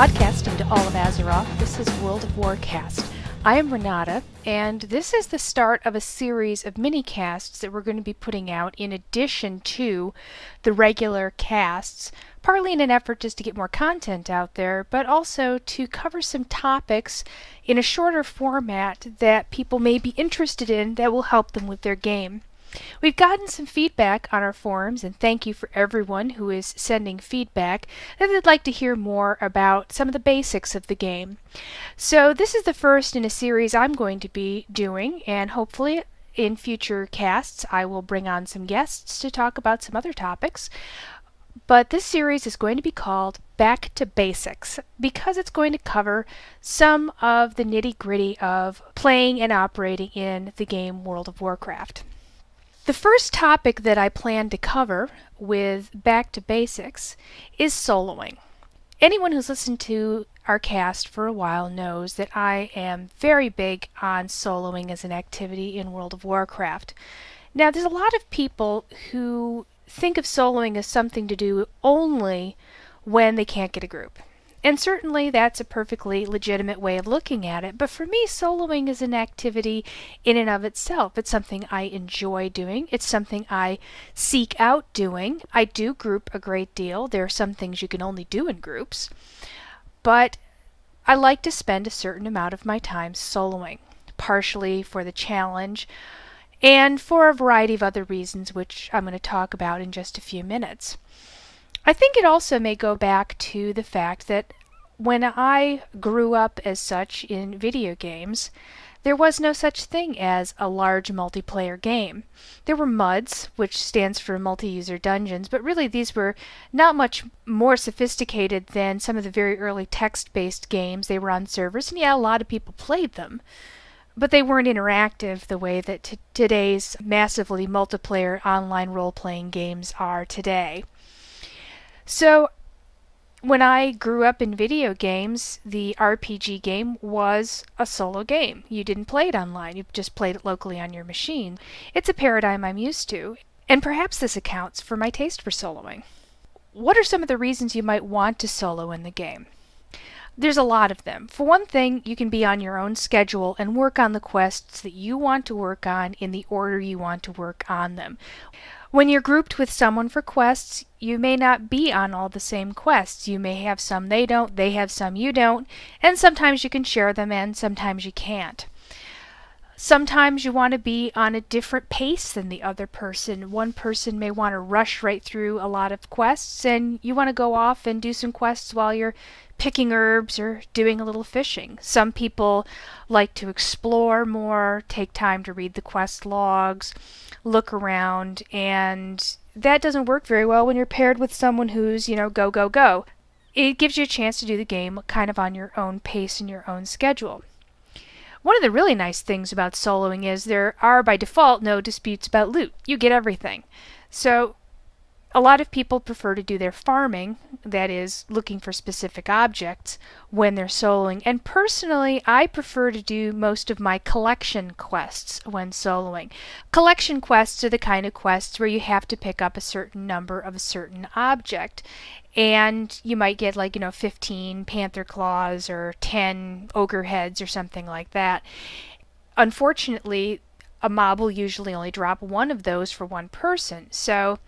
Podcasting to all of Azeroth, this is World of Warcast. I am Renata, and this is the start of a series of mini casts that we're going to be putting out in addition to the regular casts, partly in an effort just to get more content out there, but also to cover some topics in a shorter format that people may be interested in that will help them with their game. We've gotten some feedback on our forums, and thank you for everyone who is sending feedback that they'd like to hear more about some of the basics of the game. So, this is the first in a series I'm going to be doing, and hopefully in future casts I will bring on some guests to talk about some other topics. But this series is going to be called Back to Basics because it's going to cover some of the nitty gritty of playing and operating in the game World of Warcraft. The first topic that I plan to cover with Back to Basics is soloing. Anyone who's listened to our cast for a while knows that I am very big on soloing as an activity in World of Warcraft. Now, there's a lot of people who think of soloing as something to do only when they can't get a group. And certainly that's a perfectly legitimate way of looking at it. But for me, soloing is an activity in and of itself. It's something I enjoy doing, it's something I seek out doing. I do group a great deal. There are some things you can only do in groups. But I like to spend a certain amount of my time soloing, partially for the challenge and for a variety of other reasons, which I'm going to talk about in just a few minutes. I think it also may go back to the fact that when I grew up as such in video games, there was no such thing as a large multiplayer game. There were MUDs, which stands for multi user dungeons, but really these were not much more sophisticated than some of the very early text based games. They were on servers, and yeah, a lot of people played them. But they weren't interactive the way that t- today's massively multiplayer online role playing games are today. So, when I grew up in video games, the RPG game was a solo game. You didn't play it online, you just played it locally on your machine. It's a paradigm I'm used to, and perhaps this accounts for my taste for soloing. What are some of the reasons you might want to solo in the game? There's a lot of them. For one thing, you can be on your own schedule and work on the quests that you want to work on in the order you want to work on them. When you're grouped with someone for quests, you may not be on all the same quests. You may have some they don't, they have some you don't, and sometimes you can share them and sometimes you can't. Sometimes you want to be on a different pace than the other person. One person may want to rush right through a lot of quests, and you want to go off and do some quests while you're picking herbs or doing a little fishing. Some people like to explore more, take time to read the quest logs, look around, and that doesn't work very well when you're paired with someone who's, you know, go, go, go. It gives you a chance to do the game kind of on your own pace and your own schedule. One of the really nice things about soloing is there are by default no disputes about loot. You get everything. So a lot of people prefer to do their farming, that is, looking for specific objects, when they're soloing. And personally, I prefer to do most of my collection quests when soloing. Collection quests are the kind of quests where you have to pick up a certain number of a certain object. And you might get, like, you know, 15 panther claws or 10 ogre heads or something like that. Unfortunately, a mob will usually only drop one of those for one person. So,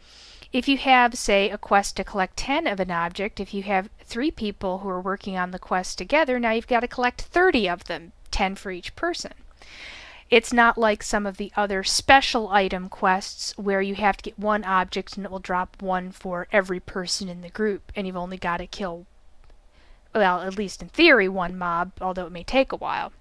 if you have, say, a quest to collect 10 of an object, if you have three people who are working on the quest together, now you've got to collect 30 of them, 10 for each person. It's not like some of the other special item quests where you have to get one object and it will drop one for every person in the group, and you've only got to kill, well, at least in theory, one mob, although it may take a while.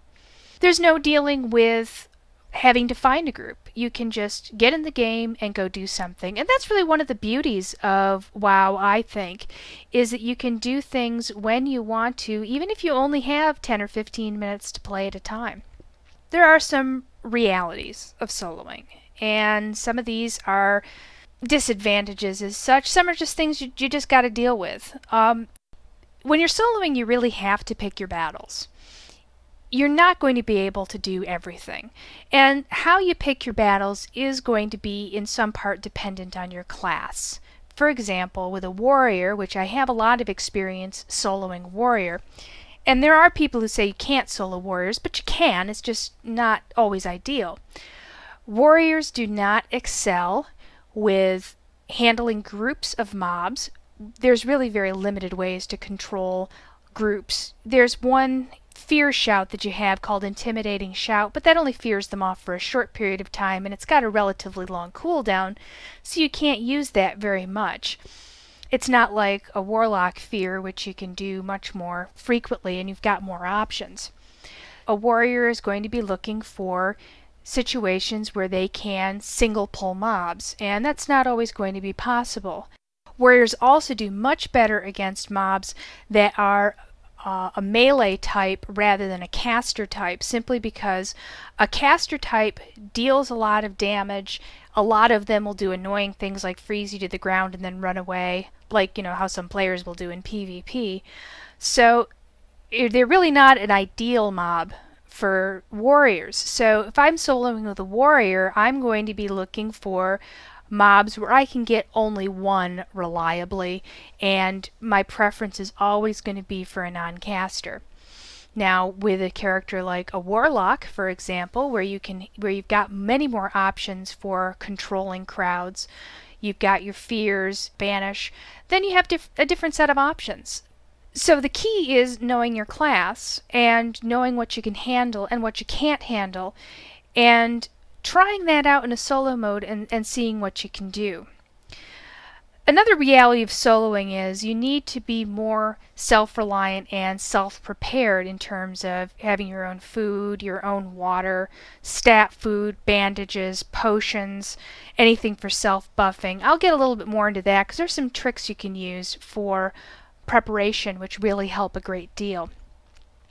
There's no dealing with having to find a group. You can just get in the game and go do something. And that's really one of the beauties of WoW, I think, is that you can do things when you want to, even if you only have 10 or 15 minutes to play at a time. There are some realities of soloing, and some of these are disadvantages as such. Some are just things you, you just got to deal with. Um, when you're soloing, you really have to pick your battles you're not going to be able to do everything. And how you pick your battles is going to be in some part dependent on your class. for example, with a warrior, which I have a lot of experience soloing warrior, and there are people who say you can't solo warriors, but you can, it's just not always ideal. Warriors do not excel with handling groups of mobs. There's really very limited ways to control groups. There's one fear shout that you have called intimidating shout, but that only fears them off for a short period of time and it's got a relatively long cooldown, so you can't use that very much. It's not like a warlock fear, which you can do much more frequently and you've got more options. A warrior is going to be looking for situations where they can single pull mobs, and that's not always going to be possible. Warriors also do much better against mobs that are uh, a melee type rather than a caster type simply because a caster type deals a lot of damage. A lot of them will do annoying things like freeze you to the ground and then run away, like you know how some players will do in PvP. So they're really not an ideal mob for warriors. So if I'm soloing with a warrior, I'm going to be looking for mobs where I can get only one reliably, and my preference is always going to be for a non-caster. Now, with a character like a warlock, for example, where you can where you've got many more options for controlling crowds, you've got your fears, banish, then you have dif- a different set of options. So the key is knowing your class and knowing what you can handle and what you can't handle and trying that out in a solo mode and, and seeing what you can do. Another reality of soloing is you need to be more self reliant and self prepared in terms of having your own food, your own water, stat food, bandages, potions, anything for self buffing. I'll get a little bit more into that because there's some tricks you can use for preparation which really help a great deal.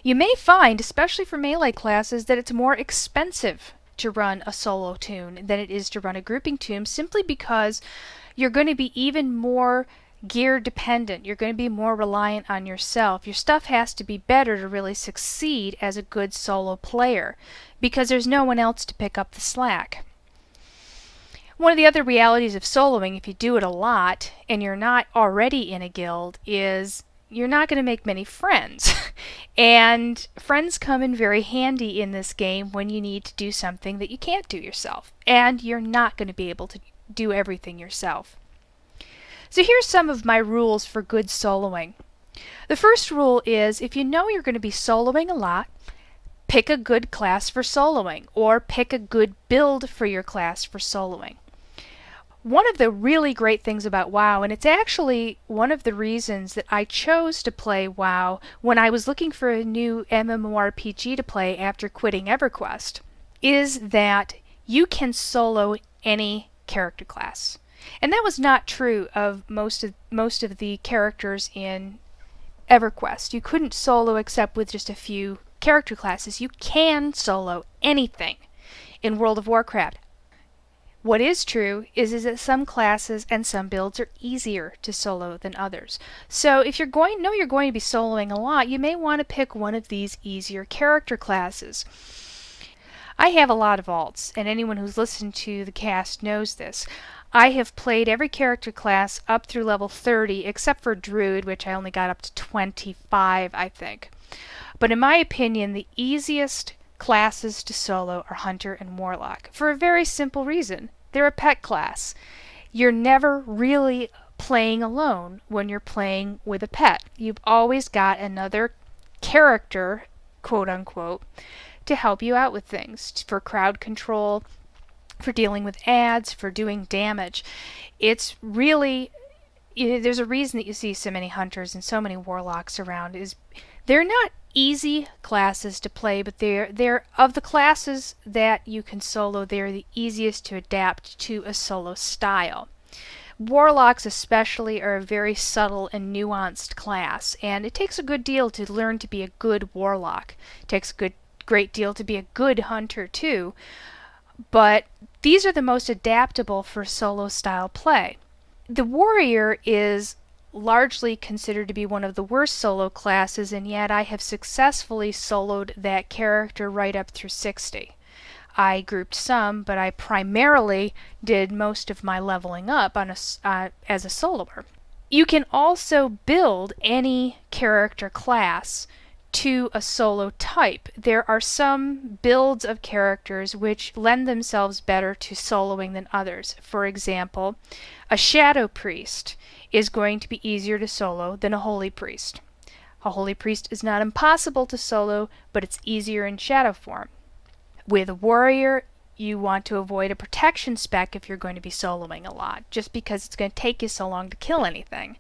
You may find, especially for melee classes, that it's more expensive to run a solo toon than it is to run a grouping toon simply because you're going to be even more gear dependent. You're going to be more reliant on yourself. Your stuff has to be better to really succeed as a good solo player because there's no one else to pick up the slack. One of the other realities of soloing, if you do it a lot and you're not already in a guild, is you're not going to make many friends. and friends come in very handy in this game when you need to do something that you can't do yourself. And you're not going to be able to do everything yourself. So here's some of my rules for good soloing. The first rule is if you know you're going to be soloing a lot, pick a good class for soloing or pick a good build for your class for soloing one of the really great things about WoW, and it's actually one of the reasons that I chose to play WoW when I was looking for a new MMORPG to play after quitting EverQuest, is that you can solo any character class. And that was not true of most of most of the characters in EverQuest. You couldn't solo except with just a few character classes. You can solo anything in World of Warcraft. What is true is, is that some classes and some builds are easier to solo than others. So if you're going know you're going to be soloing a lot, you may want to pick one of these easier character classes. I have a lot of alts, and anyone who's listened to the cast knows this. I have played every character class up through level 30 except for Druid, which I only got up to 25, I think. But in my opinion, the easiest classes to solo are Hunter and Warlock for a very simple reason. They're a pet class. You're never really playing alone when you're playing with a pet. You've always got another character, quote unquote, to help you out with things for crowd control, for dealing with adds, for doing damage. It's really there's a reason that you see so many hunters and so many warlocks around is they're not easy classes to play, but they're they're of the classes that you can solo, they're the easiest to adapt to a solo style. Warlocks especially are a very subtle and nuanced class, and it takes a good deal to learn to be a good warlock. It takes a good great deal to be a good hunter too. But these are the most adaptable for solo style play. The warrior is largely considered to be one of the worst solo classes, and yet I have successfully soloed that character right up through 60. I grouped some, but I primarily did most of my leveling up on a, uh, as a soloer. You can also build any character class to a solo type. There are some builds of characters which lend themselves better to soloing than others. For example, a Shadow Priest is going to be easier to solo than a Holy Priest. A Holy Priest is not impossible to solo, but it's easier in Shadow form. With a Warrior, you want to avoid a protection spec if you're going to be soloing a lot, just because it's going to take you so long to kill anything.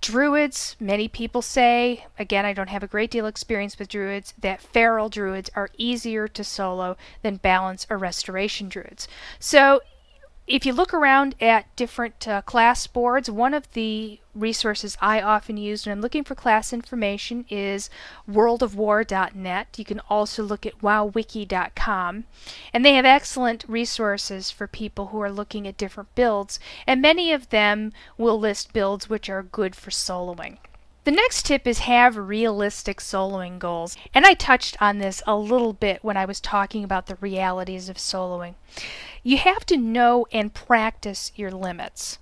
Druids, many people say, again, I don't have a great deal of experience with druids, that feral druids are easier to solo than balance or restoration druids. So if you look around at different uh, class boards, one of the resources I often use when I'm looking for class information is worldofwar.net. You can also look at wowwiki.com. And they have excellent resources for people who are looking at different builds, and many of them will list builds which are good for soloing. The next tip is have realistic soloing goals. And I touched on this a little bit when I was talking about the realities of soloing. You have to know and practice your limits.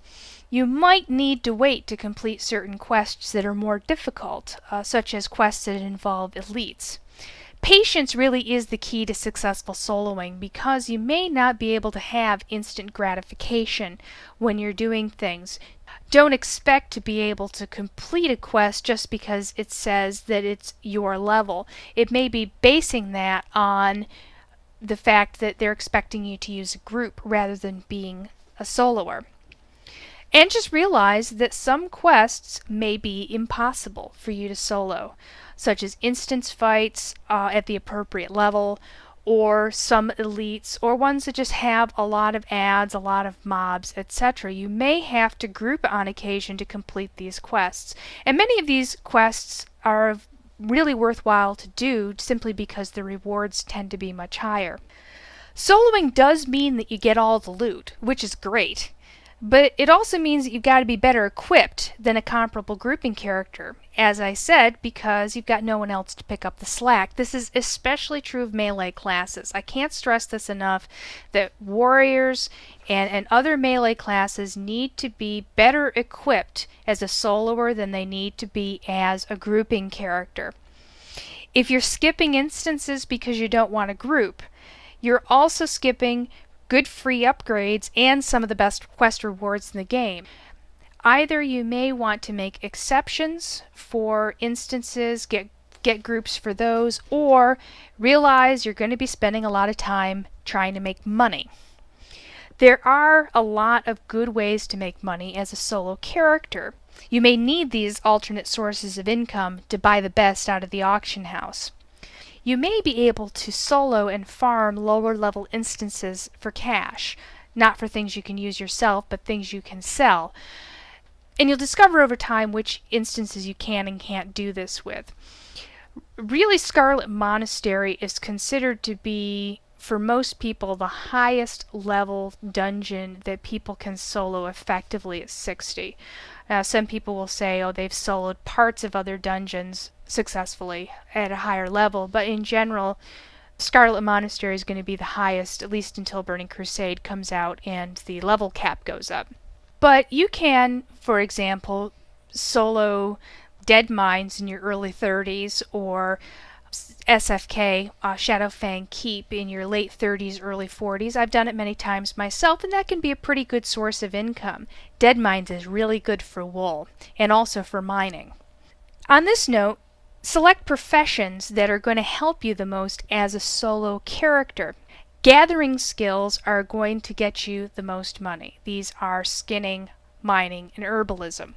You might need to wait to complete certain quests that are more difficult, uh, such as quests that involve elites. Patience really is the key to successful soloing because you may not be able to have instant gratification when you're doing things. Don't expect to be able to complete a quest just because it says that it's your level. It may be basing that on the fact that they're expecting you to use a group rather than being a soloer. And just realize that some quests may be impossible for you to solo, such as instance fights uh, at the appropriate level, or some elites, or ones that just have a lot of adds, a lot of mobs, etc. You may have to group on occasion to complete these quests. And many of these quests are really worthwhile to do simply because the rewards tend to be much higher. Soloing does mean that you get all the loot, which is great. But it also means that you've got to be better equipped than a comparable grouping character. As I said, because you've got no one else to pick up the slack. This is especially true of melee classes. I can't stress this enough that warriors and, and other melee classes need to be better equipped as a soloer than they need to be as a grouping character. If you're skipping instances because you don't want to group, you're also skipping good free upgrades, and some of the best quest rewards in the game. Either you may want to make exceptions for instances, get get groups for those, or realize you're going to be spending a lot of time trying to make money. There are a lot of good ways to make money as a solo character. You may need these alternate sources of income to buy the best out of the auction house. You may be able to solo and farm lower level instances for cash, not for things you can use yourself, but things you can sell. And you'll discover over time which instances you can and can't do this with. Really, Scarlet Monastery is considered to be, for most people, the highest level dungeon that people can solo effectively at 60. Now, some people will say, oh, they've soloed parts of other dungeons successfully at a higher level, but in general, Scarlet Monastery is going to be the highest, at least until Burning Crusade comes out and the level cap goes up. But you can, for example, solo Dead Mines in your early 30s or SFK, uh, Shadowfang Keep, in your late 30s, early 40s. I've done it many times myself, and that can be a pretty good source of income. Dead Mines is really good for wool and also for mining. On this note, Select professions that are going to help you the most as a solo character. Gathering skills are going to get you the most money. These are skinning, mining, and herbalism.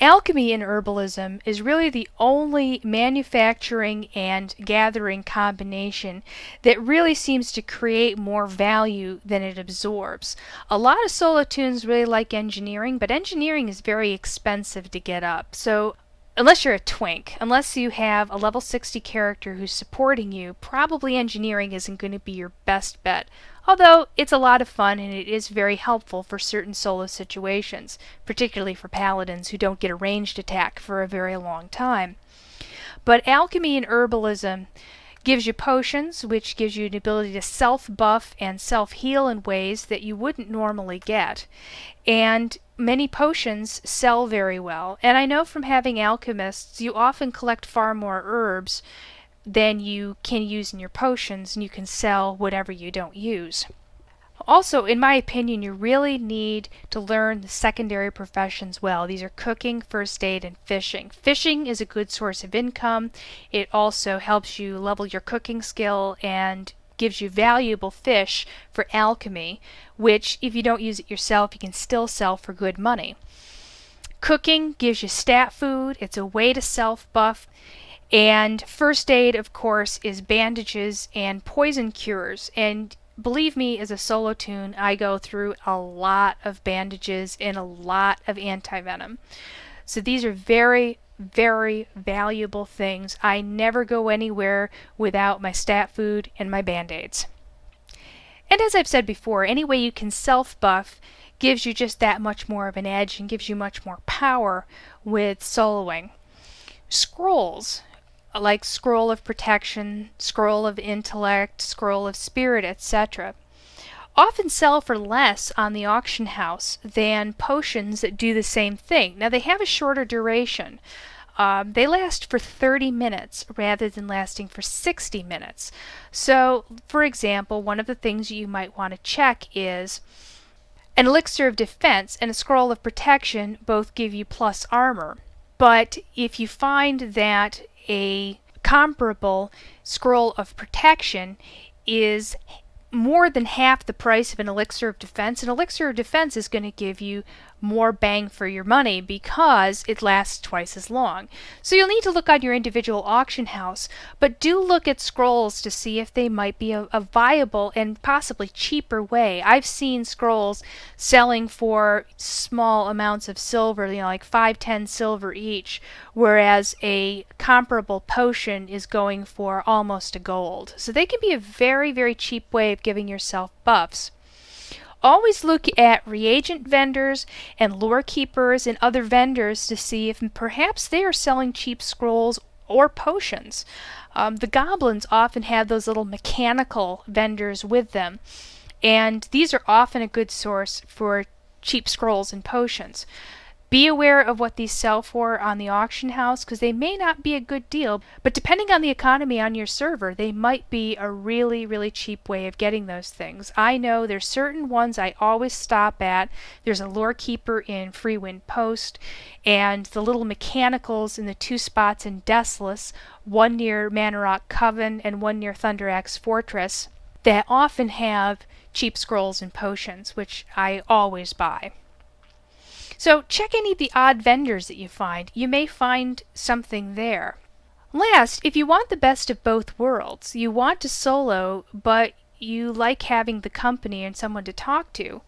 Alchemy and herbalism is really the only manufacturing and gathering combination that really seems to create more value than it absorbs. A lot of solo toons really like engineering, but engineering is very expensive to get up. So unless you're a twink, unless you have a level 60 character who's supporting you, probably engineering isn't going to be your best bet. Although it's a lot of fun and it is very helpful for certain solo situations, particularly for paladins who don't get a ranged attack for a very long time. But alchemy and herbalism gives you potions, which gives you an ability to self buff and self heal in ways that you wouldn't normally get. And many potions sell very well. And I know from having alchemists, you often collect far more herbs than you can use in your potions, and you can sell whatever you don't use. Also, in my opinion, you really need to learn the secondary professions well. These are cooking, first aid, and fishing. Fishing is a good source of income. It also helps you level your cooking skill and gives you valuable fish for alchemy, which, if you don't use it yourself, you can still sell for good money. Cooking gives you stat food, it's a way to self buff. And first aid, of course, is bandages and poison cures. And believe me, as a solo toon, I go through a lot of bandages and a lot of anti-venom. So these are very, very valuable things. I never go anywhere without my stat food and my band-aids. And as I've said before, any way you can self-buff gives you just that much more of an edge and gives you much more power with soloing. Scrolls like scroll of protection, scroll of intellect, scroll of spirit, etc., often sell for less on the auction house than potions that do the same thing. Now they have a shorter duration. Um, they last for 30 minutes rather than lasting for 60 minutes. So, for example, one of the things you might want to check is an elixir of defense and a scroll of protection both give you plus armor. But if you find that a comparable scroll of protection is more than half the price of an elixir of defense. An elixir of defense is going to give you more bang for your money because it lasts twice as long. So you'll need to look on your individual auction house, but do look at scrolls to see if they might be a, a viable and possibly cheaper way. I've seen scrolls selling for small amounts of silver, you know, like 5, 10 silver each, whereas a comparable potion is going for almost a gold. So they can be a very, very cheap way of giving yourself buffs. Always look at reagent vendors and lore keepers and other vendors to see if perhaps they are selling cheap scrolls or potions. Um, the goblins often have those little mechanical vendors with them, and these are often a good source for cheap scrolls and potions. Be aware of what these sell for on the auction house because they may not be a good deal, but depending on the economy on your server, they might be a really, really cheap way of getting those things. I know there's certain ones I always stop at. There's a lore keeper in Freewind Post, and the little mechanicals in the two spots in Desolace, one near Mannoroc Coven and one near Thunderaxe Fortress, that often have cheap scrolls and potions, which I always buy. So check any of the odd vendors that you find. You may find something there. Last, if you want the best of both worlds, you want to solo, but you like having the company and someone to talk to,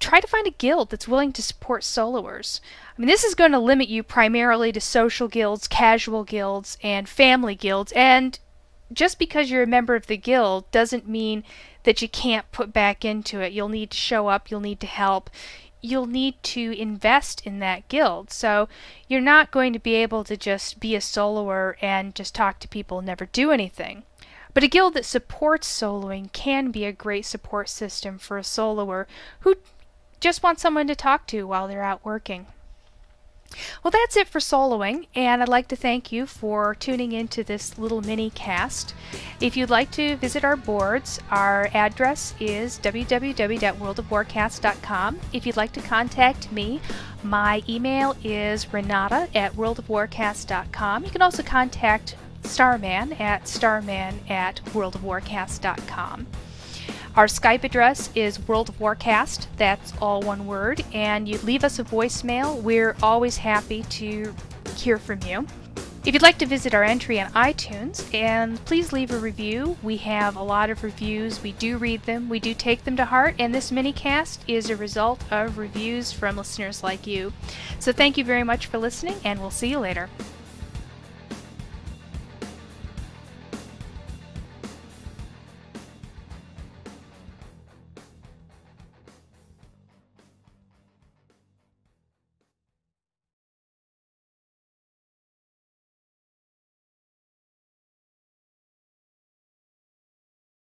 try to find a guild that's willing to support soloers. I mean, this is going to limit you primarily to social guilds, casual guilds, and family guilds, and just because you're a member of the guild doesn't mean that you can't put back into it. You'll need to show up, you'll need to help, you'll need to invest in that guild. So you're not going to be able to just be a soloer and just talk to people and never do anything. But a guild that supports soloing can be a great support system for a soloer who just wants someone to talk to while they're out working. Well, that's it for soloing, and I'd like to thank you for tuning into this little mini cast. If you'd like to visit our boards, our address is www.worldofwarcast.com. If you'd like to contact me, my email is renata at worldofwarcast.com. You can also contact Starman at starman at worldofwarcast.com. Our Skype address is World of Warcast, that's all one word, and you leave us a voicemail. We're always happy to hear from you. If you'd like to visit our entry on iTunes, and please leave a review. We have a lot of reviews. We do read them. We do take them to heart, and this mini cast is a result of reviews from listeners like you. So thank you very much for listening, and we'll see you later.